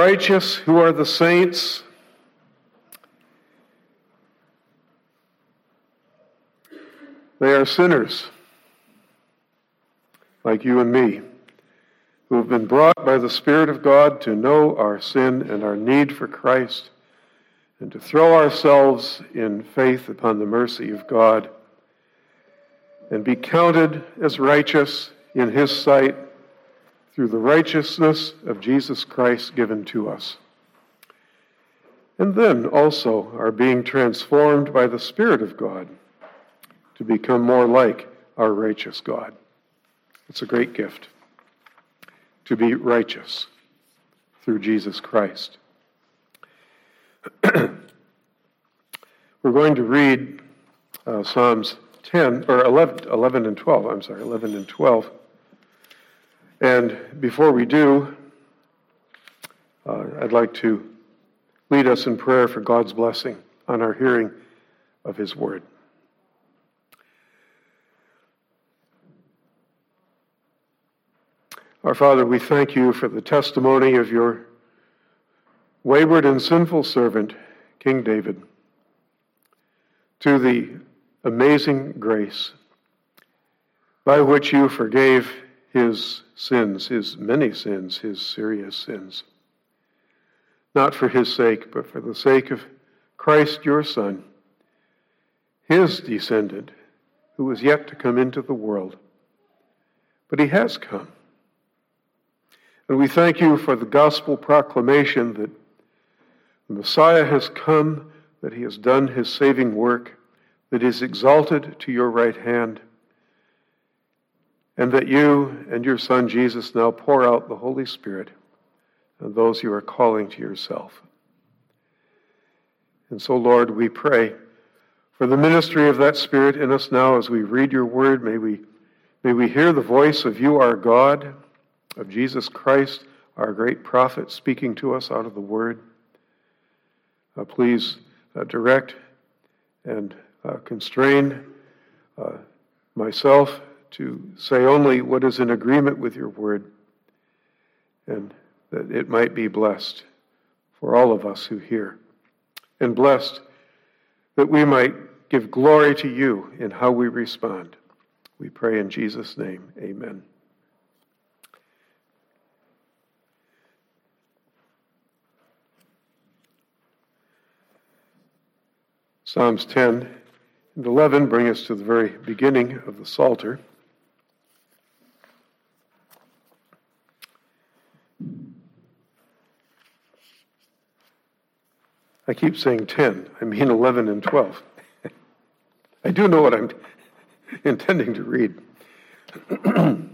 righteous, who are the saints. They are sinners, like you and me, who have been brought by the Spirit of God to know our sin and our need for Christ, and to throw ourselves in faith upon the mercy of God, and be counted as righteous in His sight through the righteousness of Jesus Christ given to us. And then also are being transformed by the Spirit of God to become more like our righteous God. It's a great gift to be righteous through Jesus Christ. We're going to read uh, Psalms 10, or 11, 11 and 12, I'm sorry, 11 and 12. And before we do, uh, I'd like to lead us in prayer for God's blessing on our hearing of His Word. Our Father, we thank you for the testimony of your wayward and sinful servant, King David, to the amazing grace by which you forgave his sins, his many sins, his serious sins. Not for his sake, but for the sake of Christ your Son, his descendant, who was yet to come into the world. But he has come. And we thank you for the gospel proclamation that the Messiah has come, that he has done his saving work, that is exalted to your right hand, and that you and your Son Jesus now pour out the Holy Spirit on those you are calling to yourself. And so, Lord, we pray for the ministry of that Spirit in us now as we read your word. May we, may we hear the voice of you, our God of Jesus Christ, our great prophet, speaking to us out of the Word. Uh, please uh, direct and uh, constrain uh, myself to say only what is in agreement with your Word, and that it might be blessed for all of us who hear, and blessed that we might give glory to you in how we respond. We pray in Jesus' name. Amen. Psalms 10 and 11 bring us to the very beginning of the Psalter. I keep saying 10. I mean 11 and 12. I do know what I'm intending to read.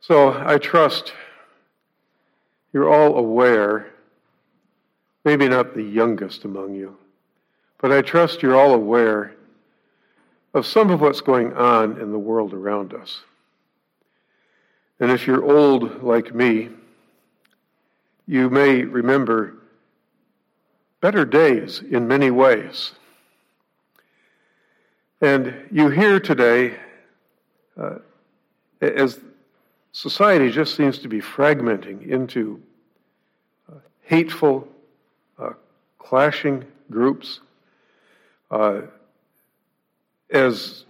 so I trust you're all aware maybe not the youngest among you, but I trust you're all aware of some of what's going on in the world around us. And if you're old like me, you may remember better days in many ways. And you hear today, uh, as society just seems to be fragmenting into uh, hateful clashing groups. Uh, as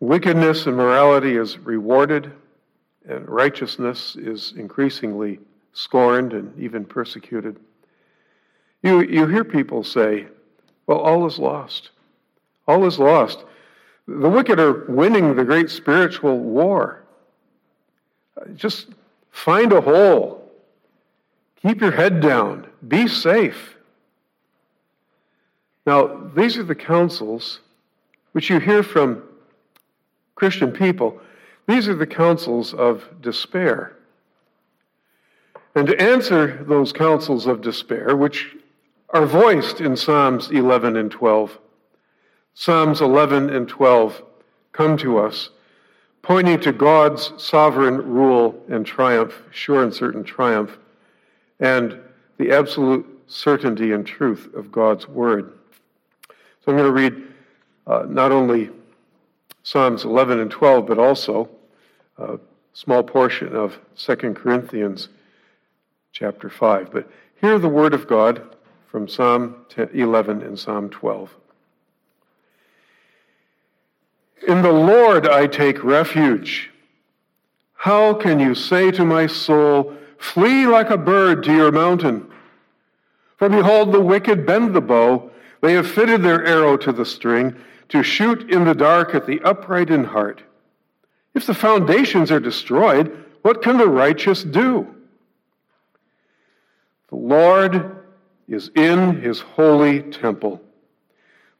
wickedness and morality is rewarded, and righteousness is increasingly scorned and even persecuted, you, you hear people say, well, all is lost. All is lost. The wicked are winning the great spiritual war. Just find a hole. Keep your head down. Be safe. Now, these are the counsels which you hear from Christian people. These are the counsels of despair. And to answer those counsels of despair, which are voiced in Psalms 11 and 12, Psalms 11 and 12 come to us, pointing to God's sovereign rule and triumph, sure and certain triumph, and the absolute certainty and truth of God's word. So I'm going to read uh, not only Psalms 11 and 12, but also a small portion of 2 Corinthians chapter 5. But hear the word of God from Psalm 11 and Psalm 12. In the Lord I take refuge. How can you say to my soul, Flee like a bird to your mountain? For behold, the wicked bend the bow. They have fitted their arrow to the string to shoot in the dark at the upright in heart. If the foundations are destroyed, what can the righteous do? The Lord is in his holy temple.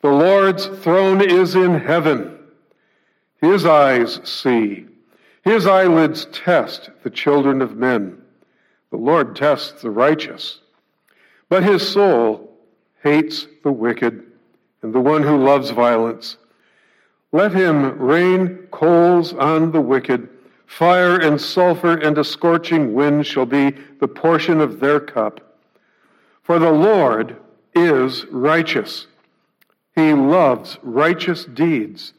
The Lord's throne is in heaven. His eyes see. His eyelids test the children of men. The Lord tests the righteous. But his soul hates the wicked and the one who loves violence. Let him rain coals on the wicked. Fire and sulfur and a scorching wind shall be the portion of their cup. For the Lord is righteous. He loves righteous deeds.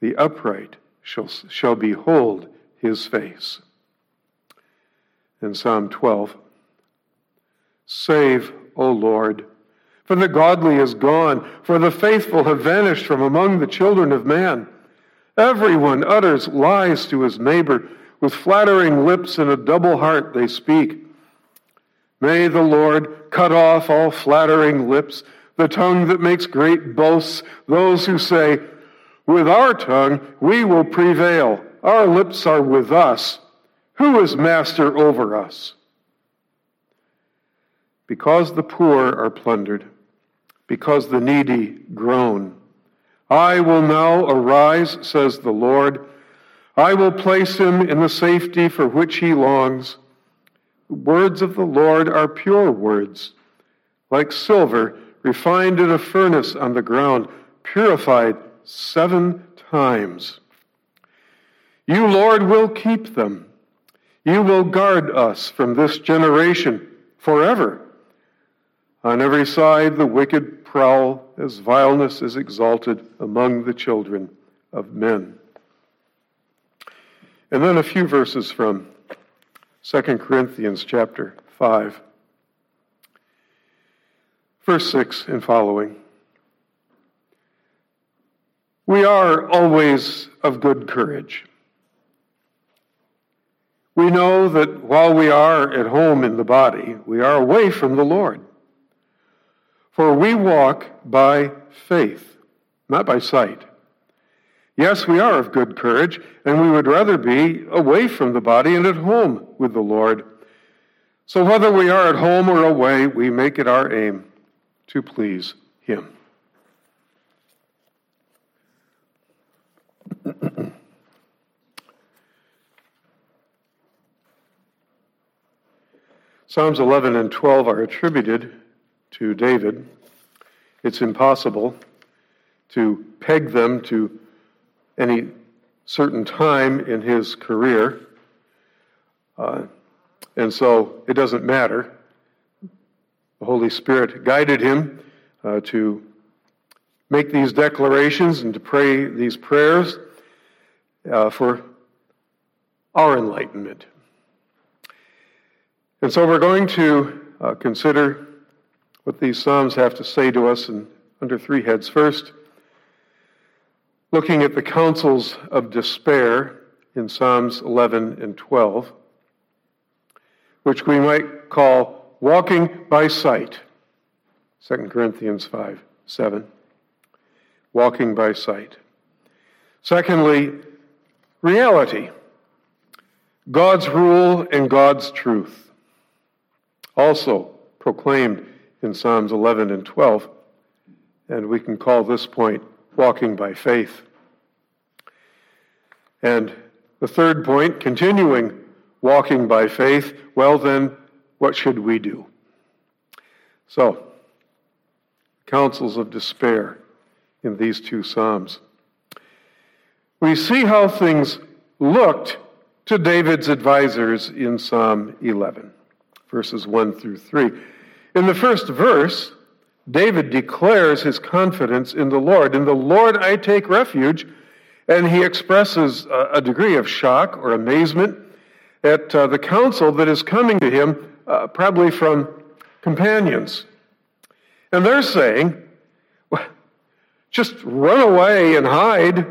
The upright shall, shall behold his face. In Psalm 12, Save, O Lord, for the godly is gone, for the faithful have vanished from among the children of man. Everyone utters lies to his neighbor. With flattering lips and a double heart they speak. May the Lord cut off all flattering lips, the tongue that makes great boasts, those who say, With our tongue we will prevail. Our lips are with us. Who is master over us? Because the poor are plundered because the needy groan. I will now arise, says the Lord. I will place him in the safety for which he longs. The words of the Lord are pure words, like silver refined in a furnace on the ground, purified seven times. You, Lord, will keep them. You will guard us from this generation forever. On every side, the wicked prowl as vileness is exalted among the children of men. And then a few verses from 2 Corinthians chapter 5, verse 6 and following. We are always of good courage. We know that while we are at home in the body, we are away from the Lord. For we walk by faith, not by sight. Yes, we are of good courage, and we would rather be away from the body and at home with the Lord. So whether we are at home or away, we make it our aim to please Him. Psalms 11 and 12 are attributed to David. It's impossible to peg them to any certain time in his career. Uh, and so it doesn't matter. The Holy Spirit guided him uh, to make these declarations and to pray these prayers uh, for our enlightenment. And so we're going to uh, consider what these Psalms have to say to us in, under three heads. First, looking at the counsels of despair in Psalms 11 and 12, which we might call walking by sight. 2 Corinthians 5 7. Walking by sight. Secondly, reality. God's rule and God's truth. Also proclaimed in Psalms 11 and 12. And we can call this point walking by faith. And the third point, continuing walking by faith, well, then, what should we do? So, counsels of despair in these two Psalms. We see how things looked to David's advisors in Psalm 11, verses 1 through 3. In the first verse, David declares his confidence in the Lord. In the Lord I take refuge, And he expresses a degree of shock or amazement at uh, the counsel that is coming to him, uh, probably from companions. And they're saying, just run away and hide.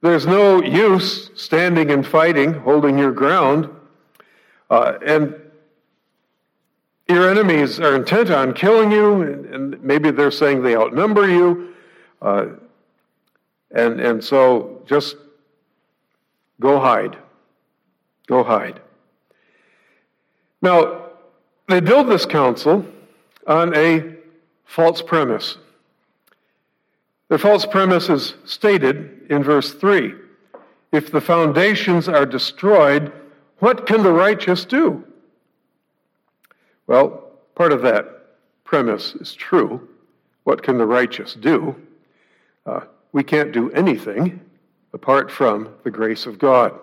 There's no use standing and fighting, holding your ground. Uh, and your enemies are intent on killing you, and, maybe they're saying they outnumber you. Uh, and, and so just go hide. Go hide. Now, they build this counsel on a false premise. The false premise is stated in verse 3 If the foundations are destroyed, what can the righteous do? Well, part of that premise is true. What can the righteous do? Uh, we can't do anything apart from the grace of God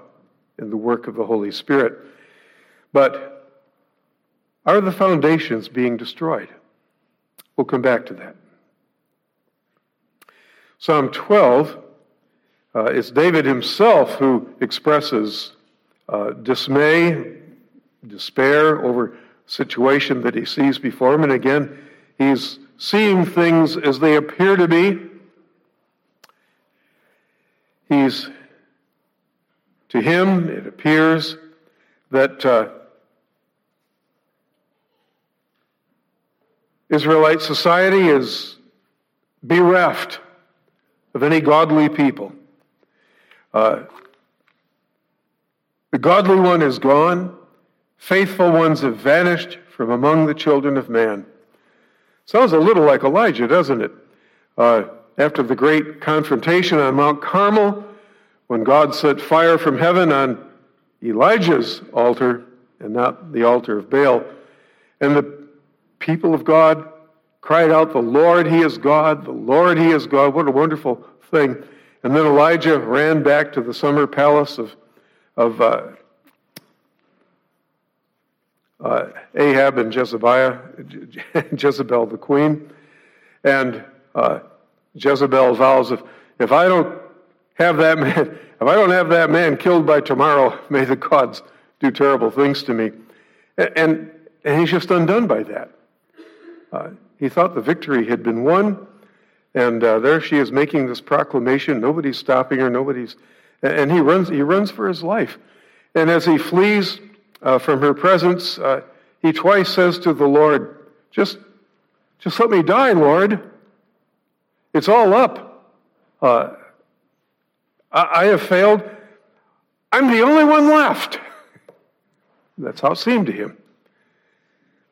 and the work of the Holy Spirit. But are the foundations being destroyed? We'll come back to that. Psalm 12 uh, is David himself who expresses uh, dismay, despair over situation that he sees before him. And again, he's seeing things as they appear to be. He's, to him, it appears that uh, Israelite society is bereft of any godly people. Uh, the godly one is gone. Faithful ones have vanished from among the children of man. Sounds a little like Elijah, doesn't it? Uh, after the great confrontation on Mount Carmel, when God set fire from heaven on Elijah's altar and not the altar of Baal, and the people of God cried out, The Lord, He is God, the Lord, He is God. What a wonderful thing. And then Elijah ran back to the summer palace of, of uh, uh, Ahab and Jezebel, Jezebel the queen. And uh, Jezebel vows, if, if I don't have that man, if I don't have that man killed by tomorrow, may the gods do terrible things to me. And, and he's just undone by that. Uh, he thought the victory had been won, and uh, there she is making this proclamation. Nobody's stopping her. Nobody's, and he runs. He runs for his life. And as he flees uh, from her presence, uh, he twice says to the Lord, "Just, just let me die, Lord. It's all up. Uh, I, I have failed. I'm the only one left." That's how it seemed to him.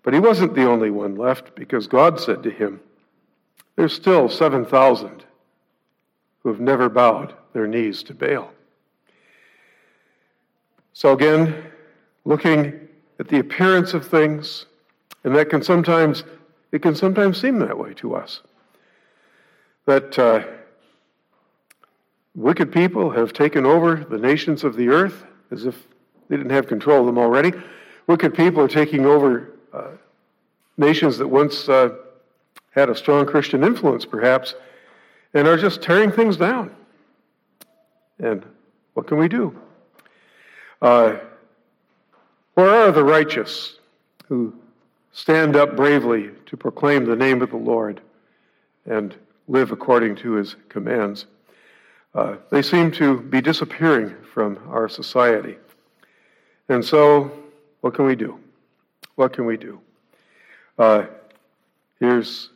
But he wasn't the only one left because God said to him, There's still 7,000 who have never bowed their knees to Baal. So again, looking at the appearance of things, and that can sometimes it can sometimes seem that way to us. That uh, wicked people have taken over the nations of the earth as if they didn't have control of them already. Wicked people are taking over uh, nations that once uh, had a strong Christian influence, perhaps, and are just tearing things down. And what can we do? Uh, where are the righteous who stand up bravely to proclaim the name of the Lord and live according to his commands? Uh, they seem to be disappearing from our society. And so, what can we do? What can we do? Uh, here's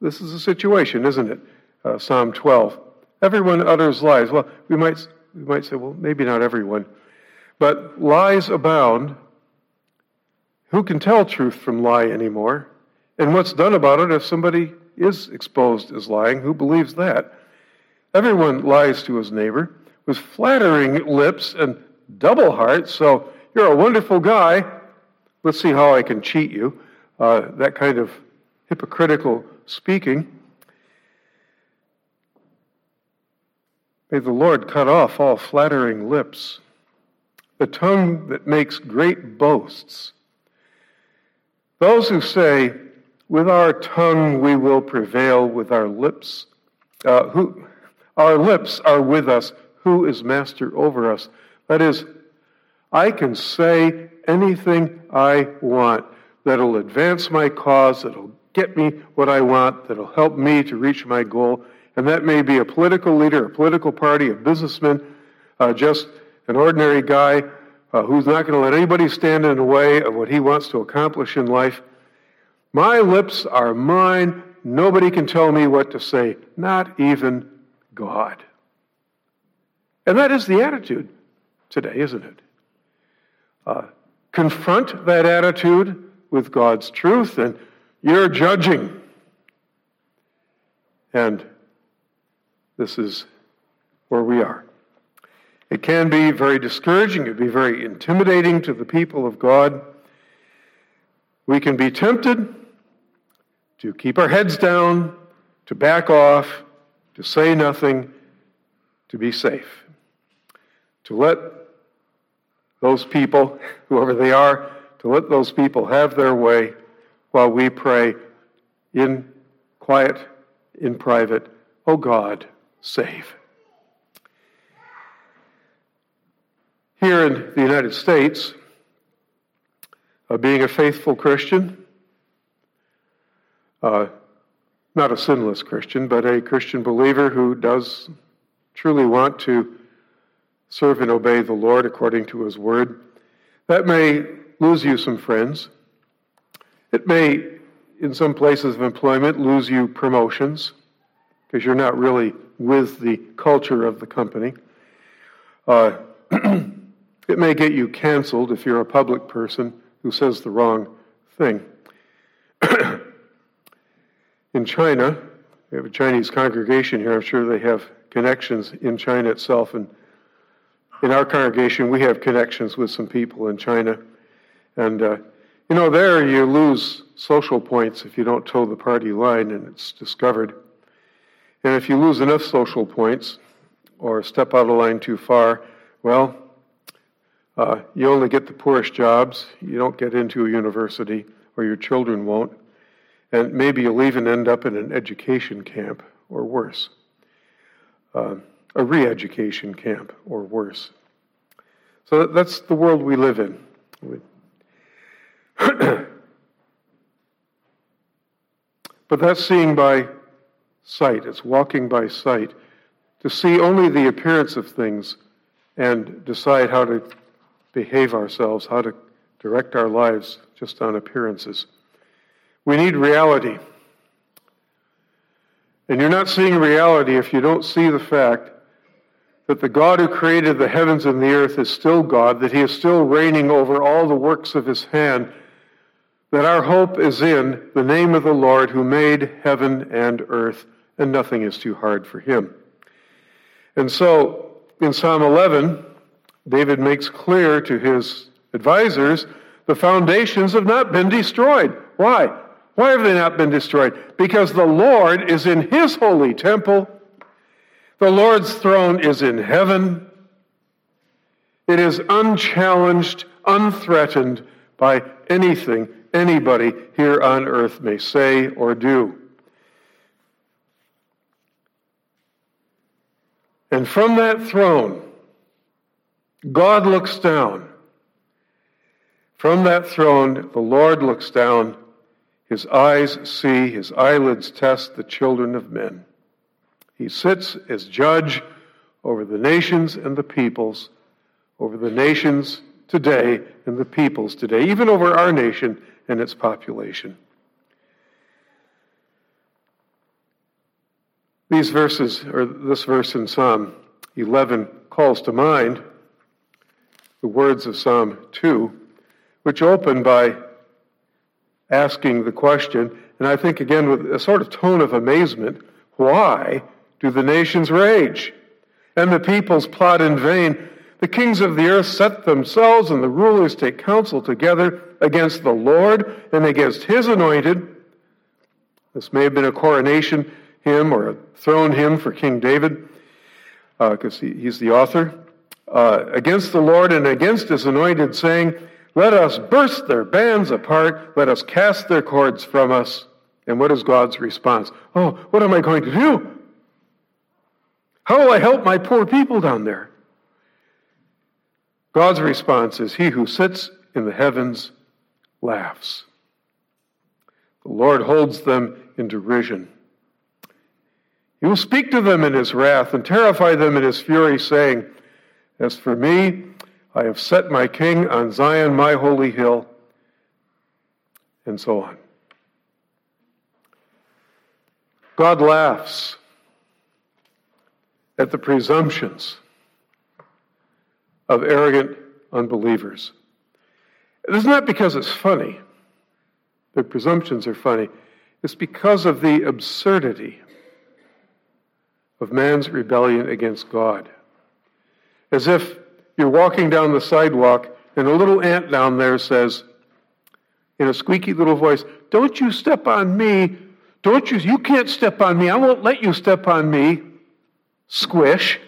this is a situation, isn't it? Uh, Psalm 12. Everyone utters lies. Well, we might we might say, well, maybe not everyone. But lies abound. Who can tell truth from lie anymore? And what's done about it if somebody is exposed as lying? Who believes that? Everyone lies to his neighbor with flattering lips and double hearts. So you're a wonderful guy. Let's see how I can cheat you. Uh, that kind of hypocritical speaking. May the Lord cut off all flattering lips the tongue that makes great boasts. Those who say, with our tongue we will prevail, with our lips, uh, who, Our lips are with us. Who is master over us? That is, I can say anything I want that'll advance my cause, that'll get me what I want, that'll help me to reach my goal. And that may be a political leader, a political party, a businessman, uh, just an ordinary guy uh, who's not going to let anybody stand in the way of what he wants to accomplish in life. My lips are mine. Nobody can tell me what to say, not even God. And that is the attitude today, isn't it? Uh, confront that attitude with God's truth, and you're judging. And this is where we are. It can be very discouraging, it can be very intimidating to the people of God. We can be tempted to keep our heads down, to back off, to say nothing, to be safe, to let those people, whoever they are, to let those people have their way while we pray in quiet, in private, oh God, save. Here in the United States, uh, being a faithful Christian, uh, not a sinless Christian, but a Christian believer who does truly want to serve and obey the Lord according to his word, that may lose you some friends. It may, in some places of employment, lose you promotions because you're not really with the culture of the company. Uh, It may get you canceled if you're a public person who says the wrong thing. in China, we have a Chinese congregation here. I'm sure they have connections in China itself. And in our congregation, we have connections with some people in China. And, uh, you know, there you lose social points if you don't toe the party line and it's discovered. And if you lose enough social points or step out of line too far, well, uh, you only get the poorest jobs. You don't get into a university, or your children won't. And maybe you'll even end up in an education camp, or worse. Uh, a re education camp, or worse. So that's the world we live in. but that's seeing by sight, it's walking by sight. To see only the appearance of things and decide how to behave ourselves, how to direct our lives just on appearances. We need reality. And you're not seeing reality if you don't see the fact that the God who created the heavens and the earth is still God, that He is still reigning over all the works of His hand, that our hope is in the name of the Lord who made heaven and earth, and nothing is too hard for Him. And so, in Psalm 11, David makes clear to his advisors the foundations have not been destroyed. Why? Why have they not been destroyed? Because the Lord is in his holy temple. The Lord's throne is in heaven. It is unchallenged, unthreatened by anything anybody here on earth may say or do. And from that throne, God looks down. From that throne, the Lord looks down. His eyes see, his eyelids test the children of men. He sits as judge over the nations and the peoples, over the nations today and the peoples today, even over our nation and its population. These verses, or this verse in Psalm 11, calls to mind the words of Psalm 2, which open by asking the question, and I think again with a sort of tone of amazement why do the nations rage and the peoples plot in vain? The kings of the earth set themselves and the rulers take counsel together against the Lord and against his anointed. This may have been a coronation hymn or a throne hymn for King David because uh, he, he's the author uh, against the Lord and against his anointed, saying, Let us burst their bands apart, let us cast their cords from us. And what is God's response? Oh, what am I going to do? How will I help my poor people down there? God's response is He who sits in the heavens laughs. The Lord holds them in derision. He will speak to them in his wrath and terrify them in his fury, saying, As for me, I have set my king on Zion, my holy hill, and so on. God laughs at the presumptions of arrogant unbelievers. It is not because it's funny, Their presumptions are funny. It's because of the absurdity of man's rebellion against God. As if you're walking down the sidewalk and a little ant down there says, in a squeaky little voice, Don't you step on me. Don't you, you can't step on me. I won't let you step on me. Squish.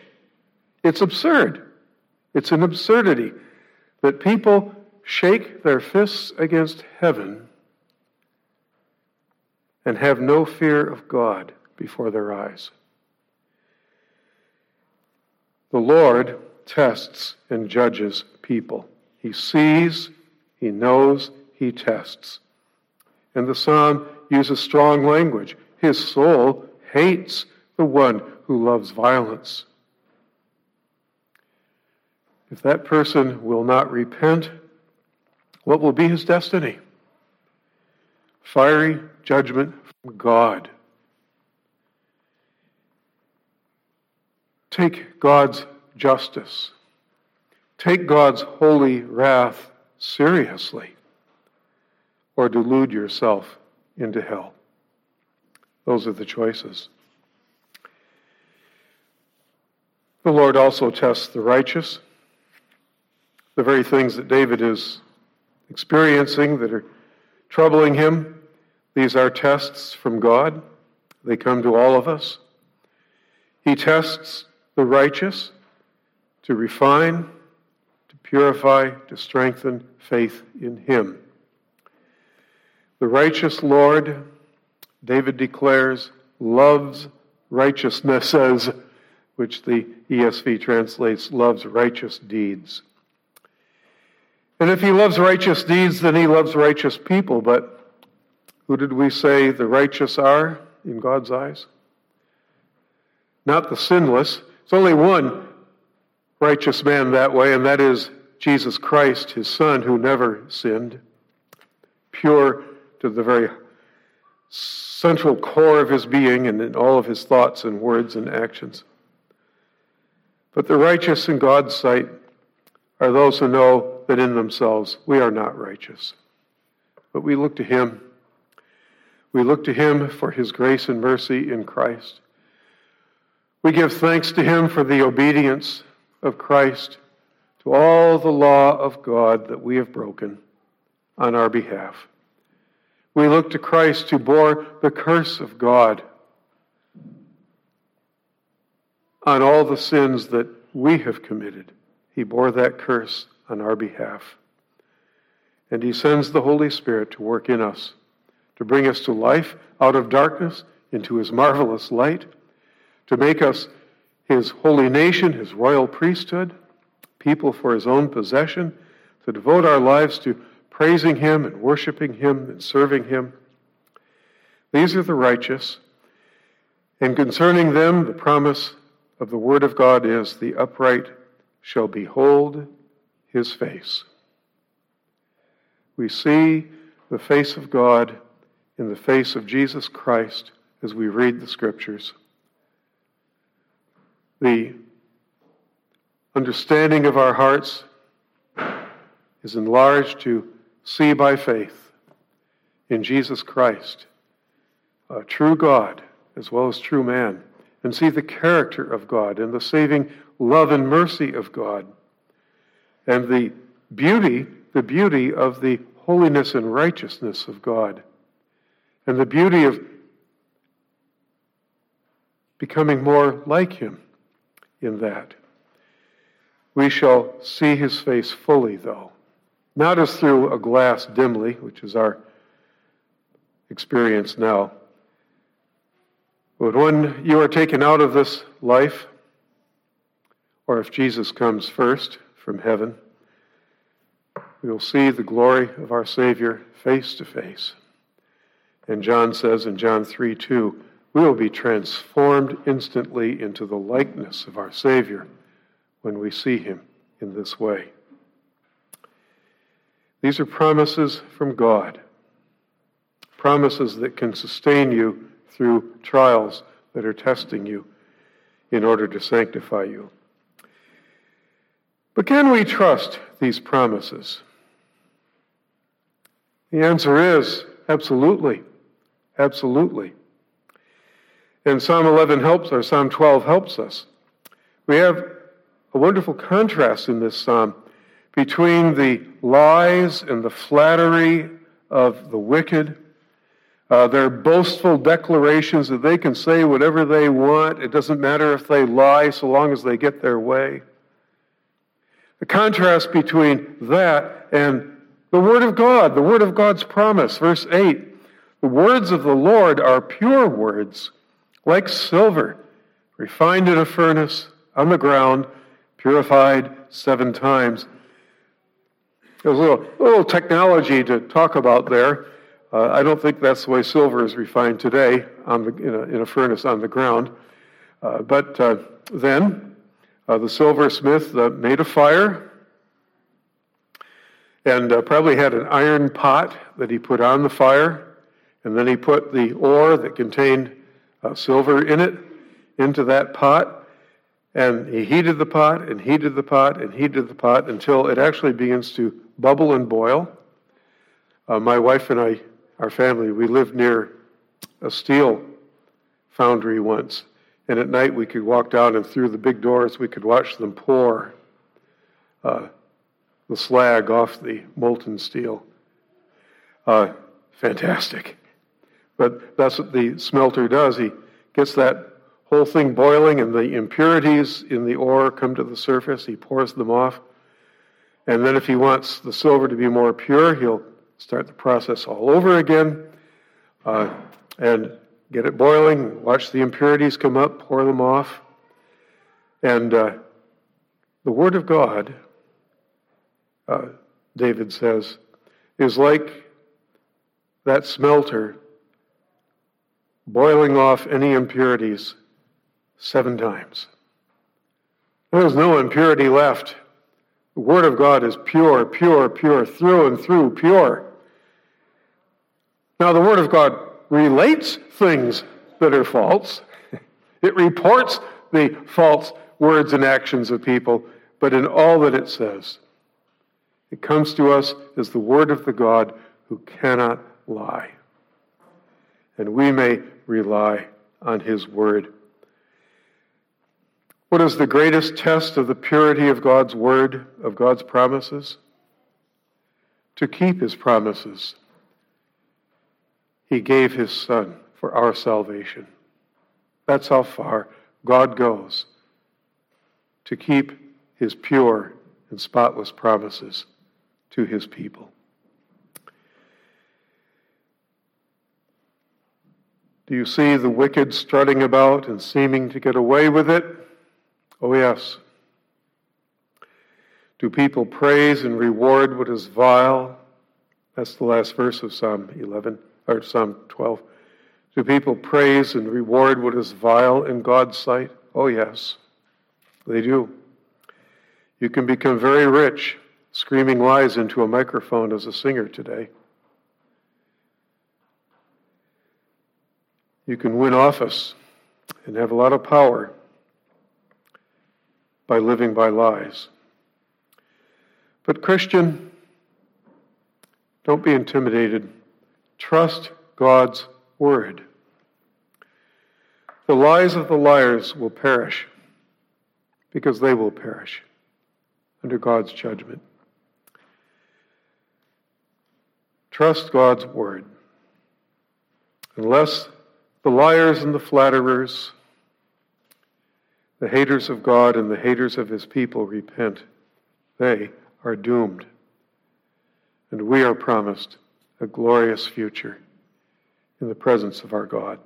It's absurd. It's an absurdity that people shake their fists against heaven and have no fear of God before their eyes. The Lord tests and judges people. He sees, he knows, he tests. And the psalm uses strong language. His soul hates the one who loves violence. If that person will not repent, what will be his destiny? Fiery judgment from God. Take God's justice, take God's holy wrath seriously, or delude yourself into hell. Those are the choices. The Lord also tests the righteous. The very things that David is experiencing that are troubling him, these are tests from God. They come to all of us. He tests the righteous to refine, to purify, to strengthen faith in Him. The righteous Lord, David declares, loves righteousnesses which the ESV translates loves righteous deeds. And if he loves righteous deeds, then he loves righteous people. But who did we say the righteous are in God's eyes? Not the sinless. It's only one righteous man that way, and that is Jesus Christ, his Son, who never sinned, pure to the very central core of his being and in all of his thoughts and words and actions. But the righteous in God's sight are those who know that in themselves we are not righteous. But we look to Him. We look to Him for His grace and mercy in Christ. We give thanks to Him for the obedience of Christ to all the law of God that we have broken on our behalf. We look to Christ who bore the curse of God on all the sins that we have committed. He bore that curse on our behalf. And He sends the Holy Spirit to work in us, to bring us to life out of darkness into His marvelous light, to make us His holy nation, His royal priesthood, people for His own possession, to devote our lives to praising Him and worshiping Him and serving Him. These are the righteous. And concerning them, the promise of the Word of God is the upright shall behold his face. We see the face of God in the face of Jesus Christ as we read the Scriptures. The understanding of our hearts is enlarged to see by faith in Jesus Christ, a true God as well as true man and see the character of God and the saving love and mercy of God and the beauty, the beauty of the holiness and righteousness of God and the beauty of becoming more like Him in that. We shall see His face fully, though, not as through a glass dimly, which is our experience now but when you are taken out of this life or if Jesus comes first from heaven, we will see the glory of our Savior face to face. And John says in John 3 2, we will be transformed instantly into the likeness of our Savior when we see him in this way. These are promises from God, promises that can sustain you through trials that are testing you in order to sanctify you. But can we trust these promises? The answer is absolutely. Absolutely. And Psalm 11 helps, or Psalm 12 helps us. We have a wonderful contrast in this psalm between the lies and the flattery of the wicked, uh, their boastful declarations that they can say whatever they want. It doesn't matter if they lie so long as they get their way. The contrast between that and the Word of God, the Word of God's promise. Verse 8 The words of the Lord are pure words, like silver, refined in a furnace, on the ground, purified seven times. There's a little, little technology to talk about there. Uh, I don't think that's the way silver is refined today on the, in, a, in a furnace on the ground. Uh, but uh, then uh, the silversmith uh, made a fire and uh, probably had an iron pot that he put on the fire. And then he put the ore that contained silver in it into that pot. And he heated the pot and heated the pot and heated the pot until it actually begins to bubble and boil. Uh, my wife and I, our family, we lived near a steel foundry once. And at night we could walk down and through the big doors we could watch them pour uh, the slag off the molten steel. Uh, fantastic. But that's what the smelter does. He gets that whole thing boiling and the impurities in the ore come to the surface. He pours them off. And then, if he wants the silver to be more pure, he'll start the process all over again uh, and get it boiling, watch the impurities come up, pour them off. And uh, the Word of God, uh, David says, is like that smelter boiling off any impurities seven times. There's no impurity left. The Word of God is pure, pure, pure, through and through, pure. Now, the Word of God relates things that are false, it reports the false words and actions of people, but in all that it says, it comes to us as the Word of the God who cannot lie. And we may rely on His Word what is the greatest test of the purity of God's word, of God's promises? To keep his promises. He gave his son for our salvation. That's how far God goes to keep his pure and spotless promises to his people. Do you see the wicked strutting about and seeming to get away with it? Oh, yes. Do people praise and reward what is vile? That's the last verse of Psalm 11, or Psalm 12. Do people praise and reward what is vile in God's sight? Oh, yes, they do. You can become very rich screaming lies into a microphone as a singer today. You can win office and have a lot of power by living by lies. But, Christian, don't be intimidated. Trust God's word. The lies of the liars will perish because they will perish under God's judgment. Trust God's word. Unless the liars and the flatterers the haters of God and the haters of his people repent. They are doomed. And we are promised a glorious future in the presence of our God.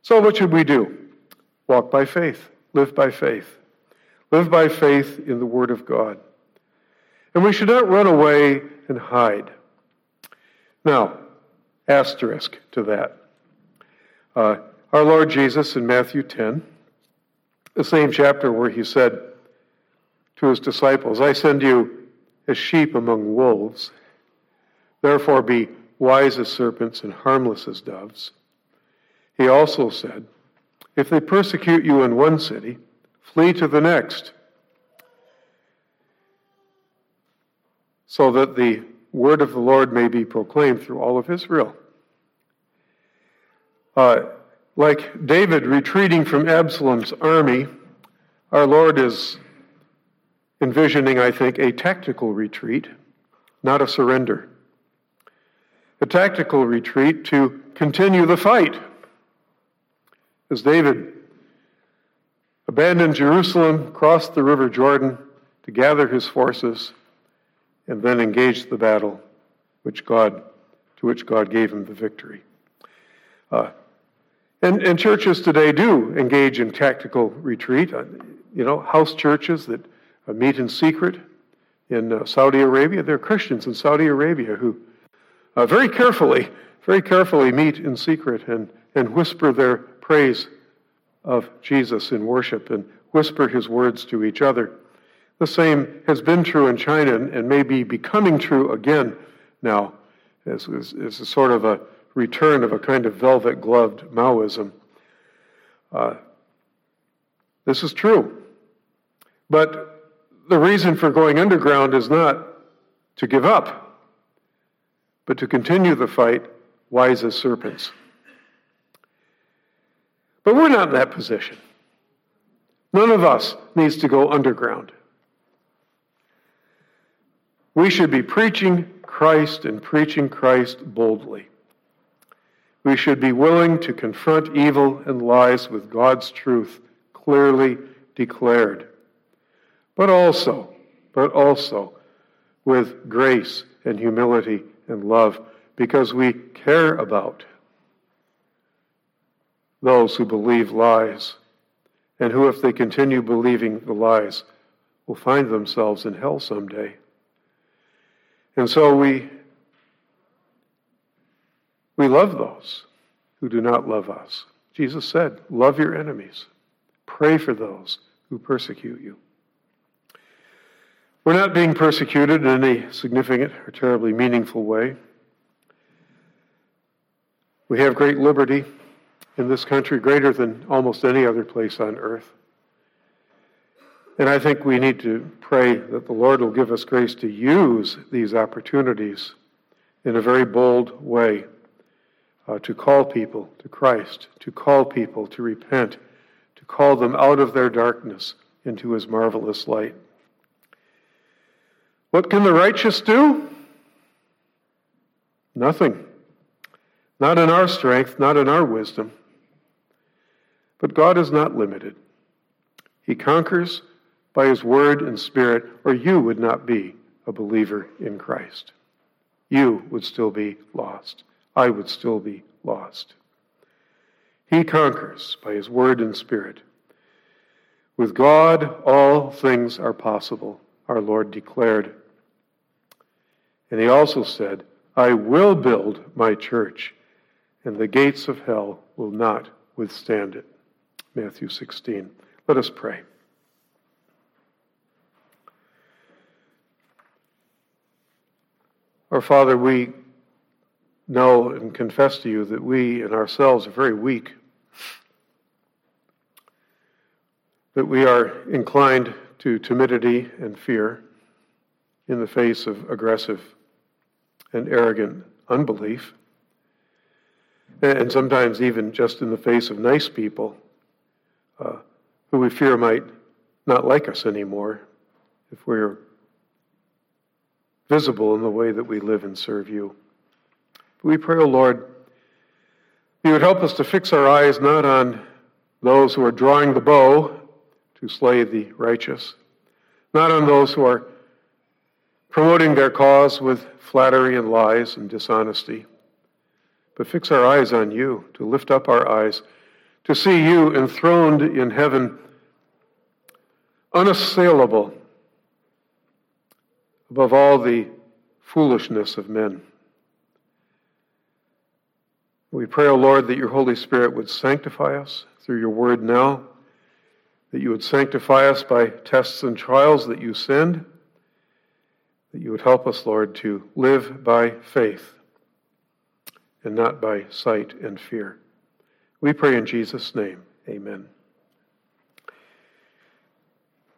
So, what should we do? Walk by faith, live by faith. Live by faith in the Word of God. And we should not run away and hide. Now, asterisk to that. Uh, our Lord Jesus in Matthew 10, the same chapter where he said to his disciples, I send you as sheep among wolves. Therefore, be wise as serpents and harmless as doves. He also said, If they persecute you in one city, flee to the next, so that the word of the Lord may be proclaimed through all of Israel. Uh, like David retreating from Absalom's army, our Lord is envisioning, I think, a tactical retreat, not a surrender. A tactical retreat to continue the fight. As David abandoned Jerusalem, crossed the River Jordan to gather his forces, and then engaged the battle which God, to which God gave him the victory. Uh, and, and churches today do engage in tactical retreat. Uh, you know, house churches that uh, meet in secret in uh, Saudi Arabia. There are Christians in Saudi Arabia who uh, very carefully, very carefully meet in secret and, and whisper their praise of Jesus in worship and whisper his words to each other. The same has been true in China and may be becoming true again now, as, as, as a sort of a return of a kind of velvet gloved Maoism. Uh, this is true. But the reason for going underground is not to give up, but to continue the fight wise as serpents. But we're not in that position. None of us needs to go underground. We should be preaching Christ and preaching Christ boldly. We should be willing to confront evil and lies with God's truth clearly declared. But also, but also with grace and humility and love because we care about those who believe lies, and who, if they continue believing the lies, will find themselves in hell someday. And so we, we love those who do not love us. Jesus said, Love your enemies, pray for those who persecute you. We're not being persecuted in any significant or terribly meaningful way. We have great liberty in this country greater than almost any other place on earth. And I think we need to pray that the Lord will give us grace to use these opportunities in a very bold way uh, to call people to Christ, to call people to repent, to call them out of their darkness into his marvelous light. What can the righteous do? Nothing. Not in our strength, not in our wisdom. But God is not limited. He conquers by His word and spirit, or you would not be a believer in Christ. You would still be lost. I would still be lost. He conquers by His word and spirit. With God, all things are possible, our Lord declared. And He also said, I will build my church, and the gates of hell will not withstand it. Matthew 16. Let us pray. Our Father, we know and confess to you that we in ourselves are very weak, that we are inclined to timidity and fear in the face of aggressive and arrogant unbelief, and sometimes even just in the face of nice people uh, who we fear might not like us anymore if we're visible in the way that we live and serve you. We pray, O oh Lord, you would help us to fix our eyes not on those who are drawing the bow to slay the righteous, not on those who are promoting their cause with flattery and lies and dishonesty, but fix our eyes on you, to lift up our eyes to see you enthroned in heaven, unassailable above all the foolishness of men. We pray, O oh Lord, that your Holy Spirit would sanctify us through your word now, that you would sanctify us by tests and trials that you send, that you would help us, Lord, to live by faith and not by sight and fear. We pray in Jesus' name. Amen.